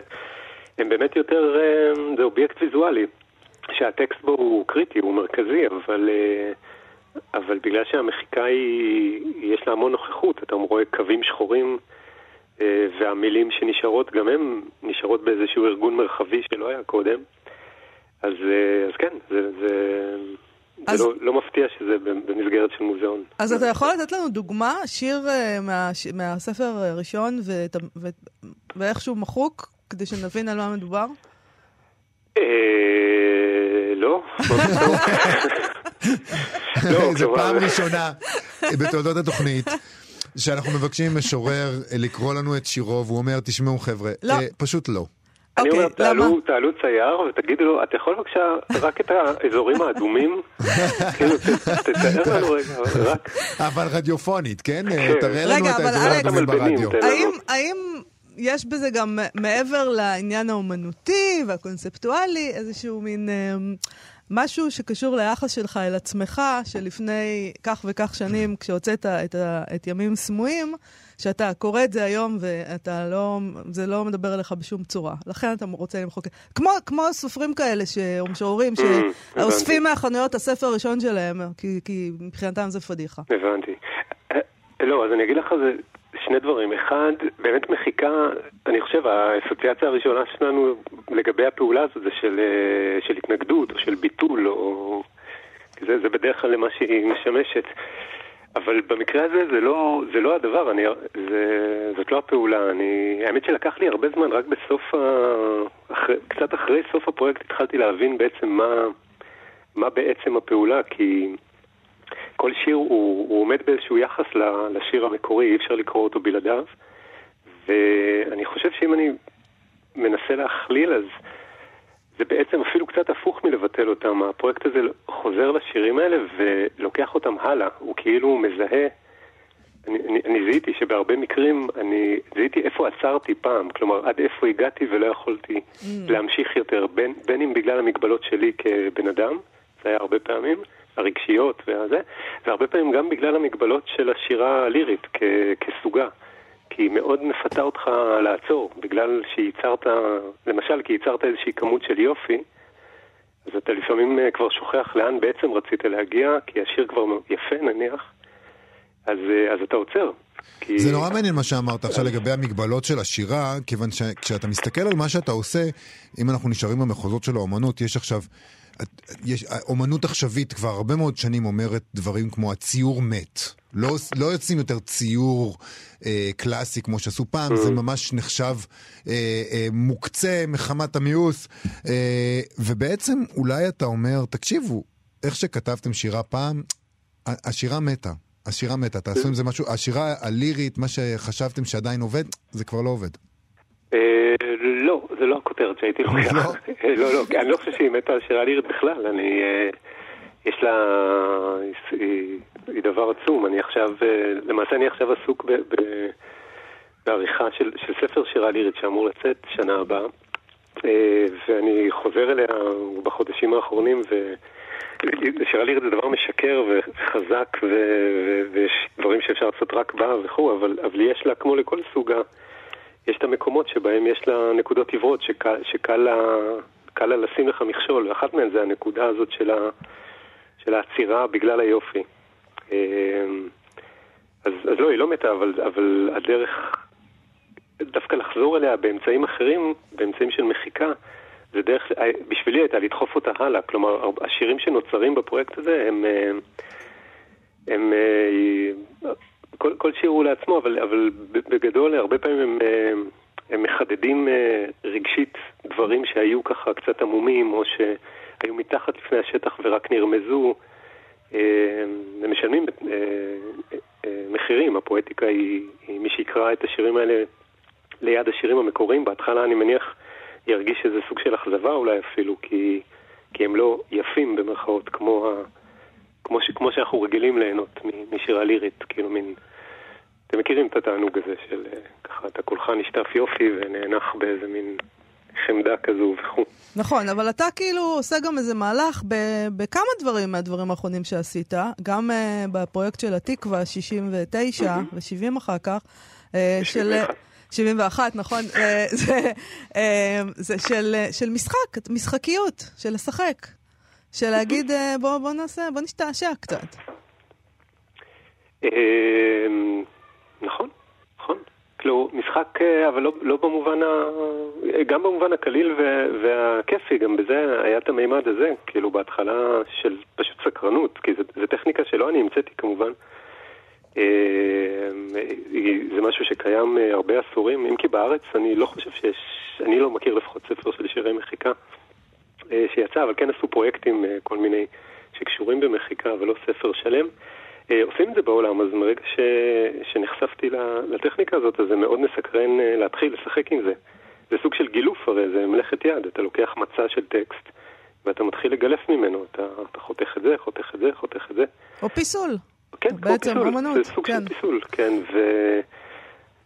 הם באמת יותר, אה, זה אובייקט ויזואלי, שהטקסט בו הוא קריטי, הוא מרכזי, אבל, אה, אבל בגלל שהמחיקה היא, יש לה המון נוכחות, אתה רואה קווים שחורים אה, והמילים שנשארות, גם הן נשארות באיזשהו ארגון מרחבי שלא היה קודם. אז, אה, אז כן, זה, זה, אז- זה לא, לא מפתיע שזה במסגרת של מוזיאון. אז אתה יכול לתת לנו דוגמה, שיר מהש... מהספר הראשון ואת... ו... ואיכשהו מחוק, כדי שנבין על מה מדובר? אה, לא. לא, זו פעם ראשונה בתולדות התוכנית. שאנחנו מבקשים משורר לקרוא לנו את שירו, והוא אומר, תשמעו חבר'ה, לא. אה, פשוט לא. אני אוקיי, אומר, למה? תעלו, תעלו צייר ותגידו לו, אתה יכול בבקשה רק את האזורים האדומים? *laughs* כאילו, תתאר לנו רגע, רק... אבל רדיופונית, כן? כן. תראה לנו רגע, את האזורים האדומים ברדיו. האם יש בזה גם מעבר לעניין האומנותי והקונספטואלי איזשהו מין אה, משהו שקשור ליחס שלך אל עצמך, שלפני כך וכך שנים, כשהוצאת את, ה- את ימים סמויים, שאתה קורא את זה היום ואתה לא, זה לא מדבר אליך בשום צורה. לכן אתה רוצה למחוק. כמו, כמו סופרים כאלה, ש- או משוררים, שאוספים מהחנויות הספר הראשון שלהם, כי, כי מבחינתם זה פדיחה. הבנתי. אה, לא, אז אני אגיד לך, זה שני דברים. אחד, באמת מחיקה, אני חושב, האסוציאציה הראשונה שלנו לגבי הפעולה הזאת זה של, אה, של התנגדות או של ביטול, או... זה, זה בדרך כלל למה שהיא משמשת. אבל במקרה הזה זה לא, זה לא הדבר, אני, זה, זאת לא הפעולה. אני, האמת שלקח לי הרבה זמן, רק בסוף, ה, אחרי, קצת אחרי סוף הפרויקט התחלתי להבין בעצם מה, מה בעצם הפעולה, כי כל שיר הוא, הוא עומד באיזשהו יחס לשיר המקורי, אי אפשר לקרוא אותו בלעדיו. ואני חושב שאם אני מנסה להכליל, אז זה בעצם אפילו קצת הפוך מלבטל אותם. הפרויקט הזה חוזר לשירים האלה ולוקח אותם הלאה. הוא כאילו מזהה, אני, אני, אני זיהיתי שבהרבה מקרים, אני זיהיתי איפה עצרתי פעם, כלומר עד איפה הגעתי ולא יכולתי mm. להמשיך יותר, בין, בין אם בגלל המגבלות שלי כבן אדם, זה היה הרבה פעמים, הרגשיות והזה, והרבה פעמים גם בגלל המגבלות של השירה הלירית כ, כסוגה. כי היא מאוד מפתה אותך לעצור, בגלל שייצרת, למשל כי ייצרת איזושהי כמות של יופי, אז אתה לפעמים אה, כבר שוכח לאן בעצם רצית להגיע, כי השיר כבר יפה נניח, אז, אה, אז אתה עוצר. כי... זה נורא מעניין מה שאמרת עכשיו לגבי המגבלות של השירה, כיוון שכשאתה מסתכל על מה שאתה עושה, אם אנחנו נשארים במחוזות של האומנות, יש עכשיו יש, אומנות עכשווית כבר הרבה מאוד שנים אומרת דברים כמו הציור מת. לא, לא יוצאים יותר ציור אה, קלאסי כמו שעשו פעם, זה mm. ממש נחשב אה, אה, מוקצה מחמת המיאוס. אה, ובעצם אולי אתה אומר, תקשיבו, איך שכתבתם שירה פעם, השירה מתה. השירה מתה, תעשו עם זה משהו, השירה הלירית, מה שחשבתם שעדיין עובד, זה כבר לא עובד. אה, לא, זה לא הכותרת שהייתי לוקח. לא? *laughs* לא, לא, אני לא חושב שהיא מתה על שירה לירית בכלל. אני... אה, יש לה... היא דבר עצום. אני עכשיו... אה, למעשה אני עכשיו עסוק בעריכה של, ספר שירה לירית שאמור לצאת שנה הבאה. ואני חוזר אליה בחודשים האחרונים, ושירה לירית זה דבר משקר וחזק, ו... ויש דברים שאפשר לעשות רק בה וכו', אבל, אבל יש לה, כמו לכל סוגה, יש את המקומות שבהם יש לה נקודות עיוורות שקל, שקל לה, קל לה לשים לך מכשול, ואחת מהן זה הנקודה הזאת של, ה, של העצירה בגלל היופי. אמ, אז, אז לא, היא לא מתה, אבל, אבל הדרך דווקא לחזור אליה באמצעים אחרים, באמצעים של מחיקה, זה דרך, בשבילי הייתה לדחוף אותה הלאה. כלומר, השירים שנוצרים בפרויקט הזה הם... הם, הם כל, כל שיר הוא לעצמו, אבל, אבל בגדול הרבה פעמים הם, אה, הם מחדדים אה, רגשית דברים שהיו ככה קצת עמומים, או שהיו מתחת לפני השטח ורק נרמזו. אה, הם משלמים מחירים, הפואטיקה היא, היא מי שיקרא את השירים האלה ליד השירים המקוריים, בהתחלה אני מניח ירגיש איזה סוג של אכזבה אולי אפילו, כי, כי הם לא יפים במרכאות כמו, ה, כמו, ש, כמו שאנחנו רגילים ליהנות משירה לירית, כאילו מין אתם מכירים את התענוג הזה של אה, ככה, אתה כולך נשטף יופי ונאנח באיזה מין חמדה כזו וכו'. נכון, אבל אתה כאילו עושה גם איזה מהלך ב- בכמה דברים מהדברים האחרונים שעשית, גם uh, בפרויקט של התקווה, 69 ו-70 אחר כך, uh, של... 71, נכון? זה, זה של, של משחק, משחקיות, של לשחק. של להגיד, בוא, בוא נעשה, בוא נשתעשע קצת. נכון, נכון. כאילו, משחק, אה, אבל לא, לא במובן ה... גם במובן הקליל והכיפי, גם בזה היה את המימד הזה, כאילו בהתחלה של פשוט סקרנות, כי זו טכניקה שלא אני המצאתי כמובן. אה, זה משהו שקיים אה, הרבה עשורים, אם כי בארץ אני לא חושב שיש, אני לא מכיר לפחות ספר של שירי מחיקה שיצא, אבל כן עשו פרויקטים כל מיני שקשורים במחיקה, אבל לא ספר שלם. אה, עושים את זה בעולם, אז מרגע ש... שנחשפתי לטכניקה הזאת, אז זה מאוד מסקרן אה, להתחיל לשחק עם זה. זה סוג של גילוף הרי, זה מלאכת יד, אתה לוקח מצע של טקסט ואתה מתחיל לגלף ממנו, אתה, אתה חותך את זה, חותך את זה, חותך את זה. או פיסול. כן, בעצם פיסול, אמנות. זה סוג כן. של פיסול, כן, ו...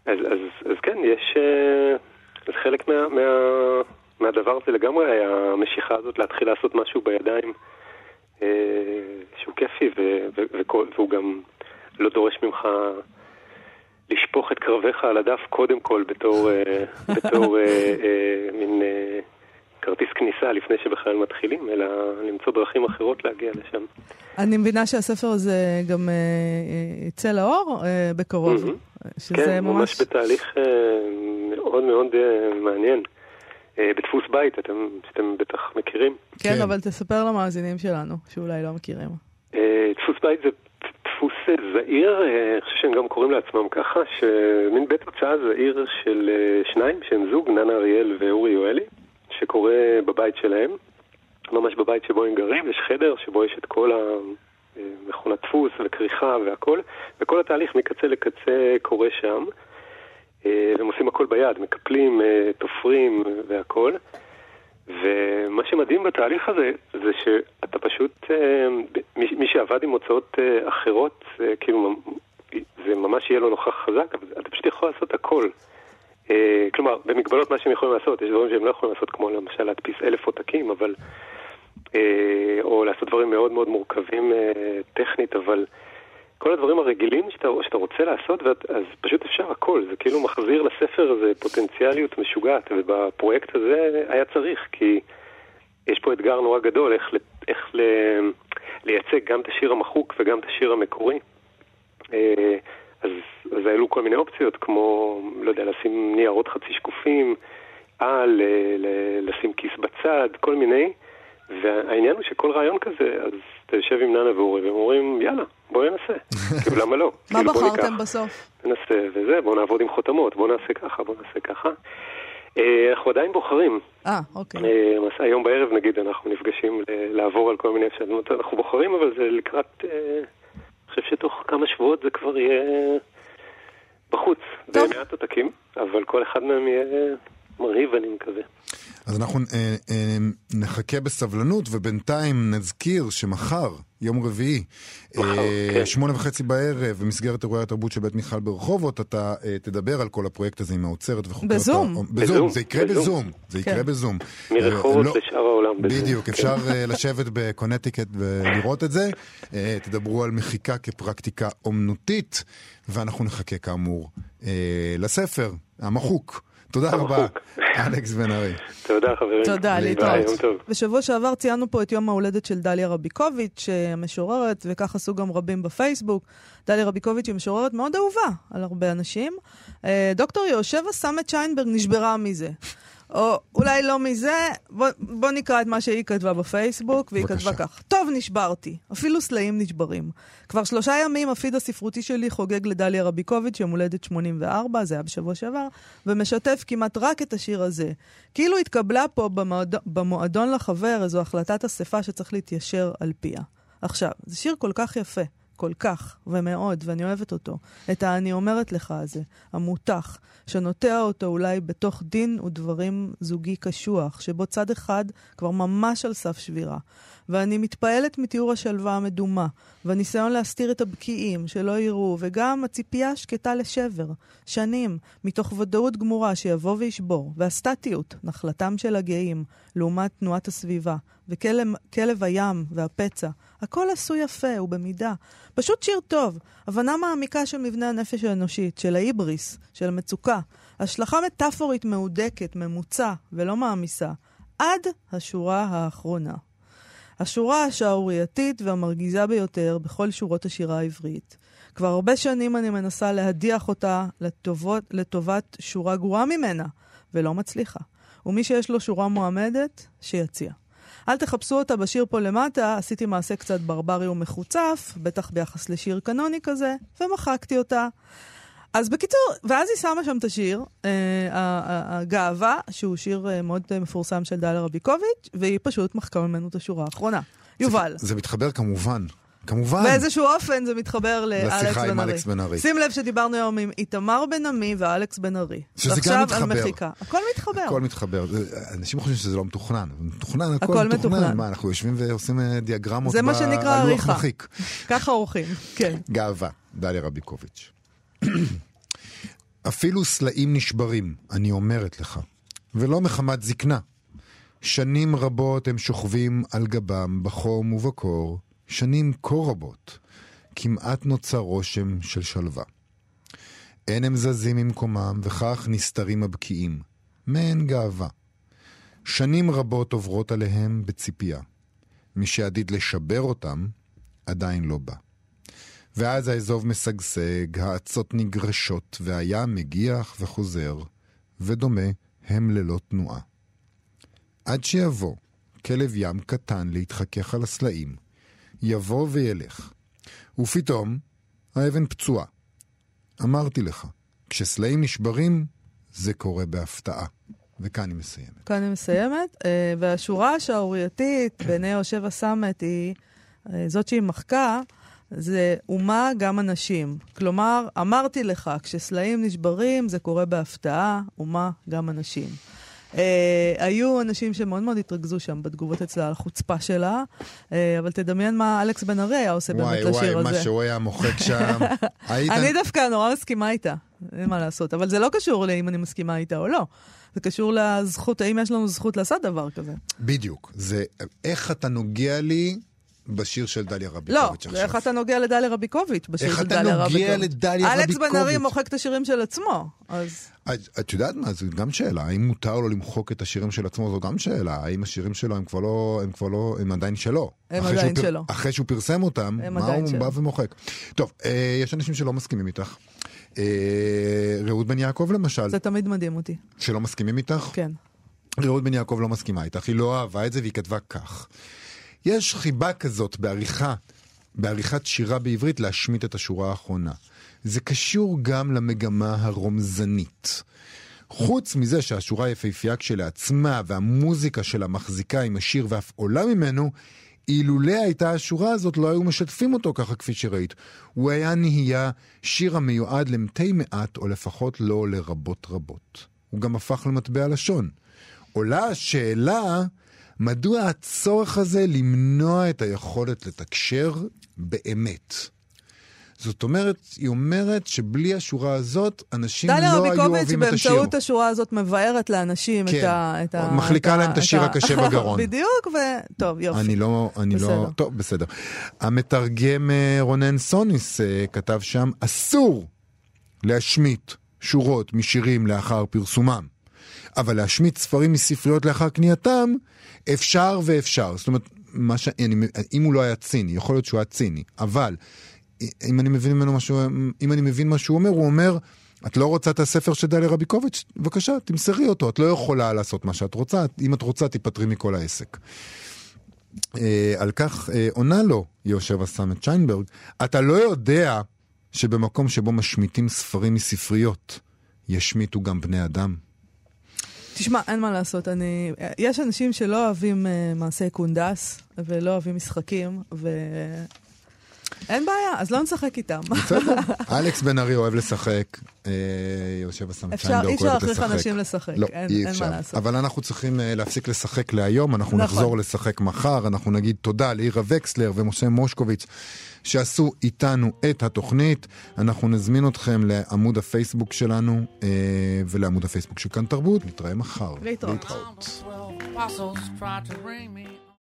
אז, אז, אז כן, יש... אה, אז חלק מה, מה, מהדבר הזה לגמרי היה המשיכה הזאת להתחיל לעשות משהו בידיים. אה, שהוא כיפי והוא גם לא דורש ממך לשפוך את קרביך על הדף קודם כל בתור, אה, *laughs* בתור אה, מין כרטיס כניסה לפני שבכלל מתחילים, אלא למצוא דרכים אחרות להגיע לשם. אני מבינה שהספר הזה גם יצא לאור בקרוב. שזה כן, ממש... ממש בתהליך מאוד מאוד מעניין. אה, בדפוס בית, אתם, שאתם בטח מכירים. כן, כן. אבל תספר למאזינים שלנו, שאולי לא מכירים. אה, דפוס בית זה דפוס אה, זעיר, אני חושב שהם גם קוראים לעצמם ככה, שמין בית הוצאה זעיר של שניים, שהם זוג, ננה אריאל ואורי יואלי, שקורה בבית שלהם, ממש בבית שבו הם גרים, יש חדר שבו יש את כל המכונת דפוס וכריכה והכל, וכל התהליך מקצה לקצה קורה שם. אה, והם עושים הכל ביד, מקפלים, אה, תופרים והכל. ומה שמדהים בתהליך הזה, זה שאתה פשוט, אה, מי, שעבד עם הוצאות אחרות, כאילו, זה ממש יהיה לו נוכח חזק, אבל אתה פשוט יכול לעשות הכל. כלומר, במגבלות מה שהם יכולים לעשות, יש דברים שהם לא יכולים לעשות, כמו למשל להדפיס אלף עותקים, אבל... או לעשות דברים מאוד מאוד מורכבים טכנית, אבל כל הדברים הרגילים שאתה, שאתה רוצה לעשות, ואת, אז פשוט אפשר הכל. זה כאילו מחזיר לספר הזה פוטנציאליות משוגעת, ובפרויקט הזה היה צריך, כי יש פה אתגר נורא גדול, איך, איך ל, לייצג גם את השיר המחוק וגם את השיר המקורי. אה, אז, אז העלו כל מיני אופציות, כמו, לא יודע, לשים ניירות חצי שקופים, על, אה, לשים כיס בצד, כל מיני. והעניין הוא שכל רעיון כזה, אז אתה יושב עם ננה ואורי, והם אומרים, יאללה, בואי ננסה. *laughs* כאילו, למה לא? מה כאילו, בוא בחרתם ניקח, בסוף? ננסה וזה, בואו נעבוד עם חותמות, בואו נעשה ככה, בואו נעשה ככה. אה, אנחנו עדיין בוחרים. אה, אוקיי. אה, היום בערב נגיד אנחנו נפגשים לעבור על כל מיני אפשרויות, אנחנו בוחרים, אבל זה לקראת, אה, אני חושב שתוך כמה שבועות זה כבר יהיה בחוץ, טוב. במעט עותקים, אבל כל אחד מהם יהיה מרהיב אני מקווה. אז אנחנו אה, אה, נחכה בסבלנות, ובינתיים נזכיר שמחר, יום רביעי, מחר, אה, כן. שמונה וחצי בערב, במסגרת אירועי התרבות של בית מיכל ברחובות, אתה אה, תדבר על כל הפרויקט הזה עם האוצרת וחוקרת... בזום. ה- בזום, בזום, זה יקרה בזום. בזום. זה יקרה כן. בזום. מרחובות אה, לא- לשאר העולם. בזה. בדיוק, כן. אפשר אה, לשבת בקונטיקט ולראות את זה. אה, תדברו על מחיקה כפרקטיקה אומנותית, ואנחנו נחכה כאמור אה, לספר, המחוק. תודה רבה. אלכס בן ארי. תודה חברים. תודה, להתראות. בשבוע שעבר ציינו פה את יום ההולדת של דליה רביקוביץ', המשוררת, וכך עשו גם רבים בפייסבוק. דליה רביקוביץ' היא משוררת מאוד אהובה על הרבה אנשים. אה, דוקטור יהושבה סמט שיינברג נשברה מזה. או אולי לא מזה, בוא, בוא נקרא את מה שהיא כתבה בפייסבוק, והיא בבקשה. כתבה כך: טוב, נשברתי. אפילו סלעים נשברים. כבר שלושה ימים הפיד הספרותי שלי חוגג לדליה רביקוביץ', יום הולדת 84, זה היה בשבוע שעבר, ומשתף כמעט רק את השיר הזה. כאילו התקבלה פה במועד... במועדון לחבר איזו החלטת אספה שצריך להתיישר על פיה. עכשיו, זה שיר כל כך יפה. כל כך, ומאוד, ואני אוהבת אותו. את ה"אני אומרת לך" הזה, המותח, שנוטע אותו אולי בתוך דין ודברים זוגי קשוח, שבו צד אחד כבר ממש על סף שבירה. ואני מתפעלת מתיאור השלווה המדומה, והניסיון להסתיר את הבקיעים, שלא יראו, וגם הציפייה השקטה לשבר. שנים, מתוך ודאות גמורה שיבוא וישבור, והסטטיות, נחלתם של הגאים, לעומת תנועת הסביבה, וכלב הים והפצע. הכל עשוי יפה ובמידה. פשוט שיר טוב, הבנה מעמיקה של מבנה הנפש האנושית, של ההיבריס, של המצוקה. השלכה מטאפורית מהודקת, ממוצע ולא מעמיסה. עד השורה האחרונה. השורה השערורייתית והמרגיזה ביותר בכל שורות השירה העברית. כבר הרבה שנים אני מנסה להדיח אותה לטובות, לטובת שורה גרועה ממנה, ולא מצליחה. ומי שיש לו שורה מועמדת, שיציע. אל תחפשו אותה בשיר פה למטה, עשיתי מעשה קצת ברברי ומחוצף, בטח ביחס לשיר קנוני כזה, ומחקתי אותה. אז בקיצור, ואז היא שמה שם את השיר, אה, הגאווה, שהוא שיר אה, מאוד מפורסם של דליה רביקוביץ', והיא פשוט מחקה ממנו את השורה האחרונה. יובל. זה, זה מתחבר כמובן, כמובן. באיזשהו אופן זה מתחבר לאלכס בן ארי. בן ארי. שים לב שדיברנו היום עם איתמר בן עמי ואלכס בן ארי. שזה גם ועכשיו מתחבר. על מחיקה. הכל מתחבר. הכל מתחבר. אנשים חושבים שזה לא מתוכנן. מתוכנן, הכל, הכל מתוכנן. מתוכנן. מה, אנחנו יושבים ועושים אה, דיאגרמות זה מה שנקרא עריכה. ככה עורכים, *laughs* כן. גאווה, דליה רביקוביץ'. *clears throat* אפילו סלעים נשברים, אני אומרת לך, ולא מחמת זקנה. שנים רבות הם שוכבים על גבם בחום ובקור, שנים כה רבות, כמעט נוצר רושם של שלווה. אין הם זזים ממקומם, וכך נסתרים הבקיעים. מעין גאווה. שנים רבות עוברות עליהם בציפייה. מי שעתיד לשבר אותם, עדיין לא בא. ואז האזוב משגשג, האצות נגרשות, והים מגיח וחוזר, ודומה הם ללא תנועה. עד שיבוא כלב ים קטן להתחכך על הסלעים, יבוא וילך, ופתאום האבן פצועה. אמרתי לך, כשסלעים נשברים, זה קורה בהפתעה. וכאן אני מסיימת. כאן אני מסיימת, אה, והשורה השערורייתית בעיני יושב הסאמט היא, אה, זאת שהיא מחקה, זה אומה גם אנשים. כלומר, אמרתי לך, כשסלעים נשברים זה קורה בהפתעה, אומה גם אנשים. Uh, היו אנשים שמאוד מאוד התרכזו שם בתגובות אצלה על החוצפה שלה, uh, אבל תדמיין מה אלכס בן ארי היה עושה וואי, באמת לשיר וואי, הזה. מה שהוא היה מוחק שם. *laughs* היית... אני דווקא נורא מסכימה איתה, אין מה לעשות. אבל זה לא קשור לאם אני מסכימה איתה או לא. זה קשור לזכות, האם יש לנו זכות לעשות דבר כזה. בדיוק. זה איך אתה נוגע לי בשיר של דליה לא, רביקוביץ' עכשיו. איך אתה נוגע לדליה רביקוביץ' בשיר איך של אתה דליה נוגע רביקוביץ'. לדליה אלכס בן ארי רביקוביץ'? מוחק את השירים של עצמו, אז... את, יודעת מה, זו גם שאלה, האם מותר לו למחוק את השירים של עצמו, זו גם שאלה, האם השירים שלו הם כבר לא, הם כבר לא, הם עדיין שלו. הם עדיין שלו. אחרי שהוא פרסם אותם, מה הוא. בא ומוחק. טוב, אה, יש אנשים שלא מסכימים איתך. אה, רעות בן יעקב למשל, זה תמיד מדהים אותי. שלא מסכימים איתך. כן. רעות בן יעקב לא מסכימה איתך, היא לא אהבה את זה והיא כתבה כך. יש חיבה כזאת בעריכה, בעריכת שירה בעברית להשמיט את השורה האחרונה. זה קשור גם למגמה הרומזנית. חוץ מזה שהשורה יפהפייה כשלעצמה והמוזיקה שלה מחזיקה עם השיר ואף עולה ממנו, אילולא הייתה השורה הזאת לא היו משתפים אותו ככה כפי שראית. הוא היה נהיה שיר המיועד למתי מעט או לפחות לא לרבות רבות. הוא גם הפך למטבע לשון. עולה השאלה, מדוע הצורך הזה למנוע את היכולת לתקשר באמת? זאת אומרת, היא אומרת שבלי השורה הזאת, אנשים דליה לא היו רביקוביץ' אוהבים את השיר. באמצעות השורה הזאת מבארת לאנשים כן. את ה... את ה- מחליקה את להם את השיר הקשה בגרון. *laughs* בדיוק, וטוב, יופי. אני לא, אני בסדר. לא, טוב, בסדר. המתרגם אה, רונן סוניס אה, כתב שם, אסור להשמיט שורות משירים לאחר פרסומם, אבל להשמיט ספרים מספריות לאחר קנייתם, אפשר ואפשר. זאת אומרת, מה ש... אני, אם הוא לא היה ציני, יכול להיות שהוא היה ציני, אבל אם אני מבין ממנו משהו, אם אני מבין מה שהוא אומר, הוא אומר, את לא רוצה את הספר של דליה רביקוביץ'? בבקשה, תמסרי אותו. את לא יכולה לעשות מה שאת רוצה. אם את רוצה, תיפטרי מכל העסק. אה, על כך אה, עונה לו יושב הסמט שיינברג, אתה לא יודע שבמקום שבו משמיטים ספרים מספריות, ישמיטו גם בני אדם. תשמע, אין מה לעשות, אני... יש אנשים שלא אוהבים uh, מעשי קונדס, ולא אוהבים משחקים, ו... אין בעיה, אז לא נשחק איתם. בסדר. *laughs* אלכס בן ארי אוהב לשחק, אה, יושב הסמט אפשר, שיינברג אי אפשר אוהבת להכריח לשחק. אנשים לשחק, לא, אין, אי אין אפשר. מה לעשות. אבל אנחנו צריכים אה, להפסיק לשחק להיום, אנחנו נכון. נחזור לשחק מחר, אנחנו נגיד תודה לאירה וקסלר ומשה מושקוביץ שעשו איתנו את התוכנית. אנחנו נזמין אתכם לעמוד הפייסבוק שלנו אה, ולעמוד הפייסבוק של כאן תרבות. נתראה מחר. להתראות. להתראות.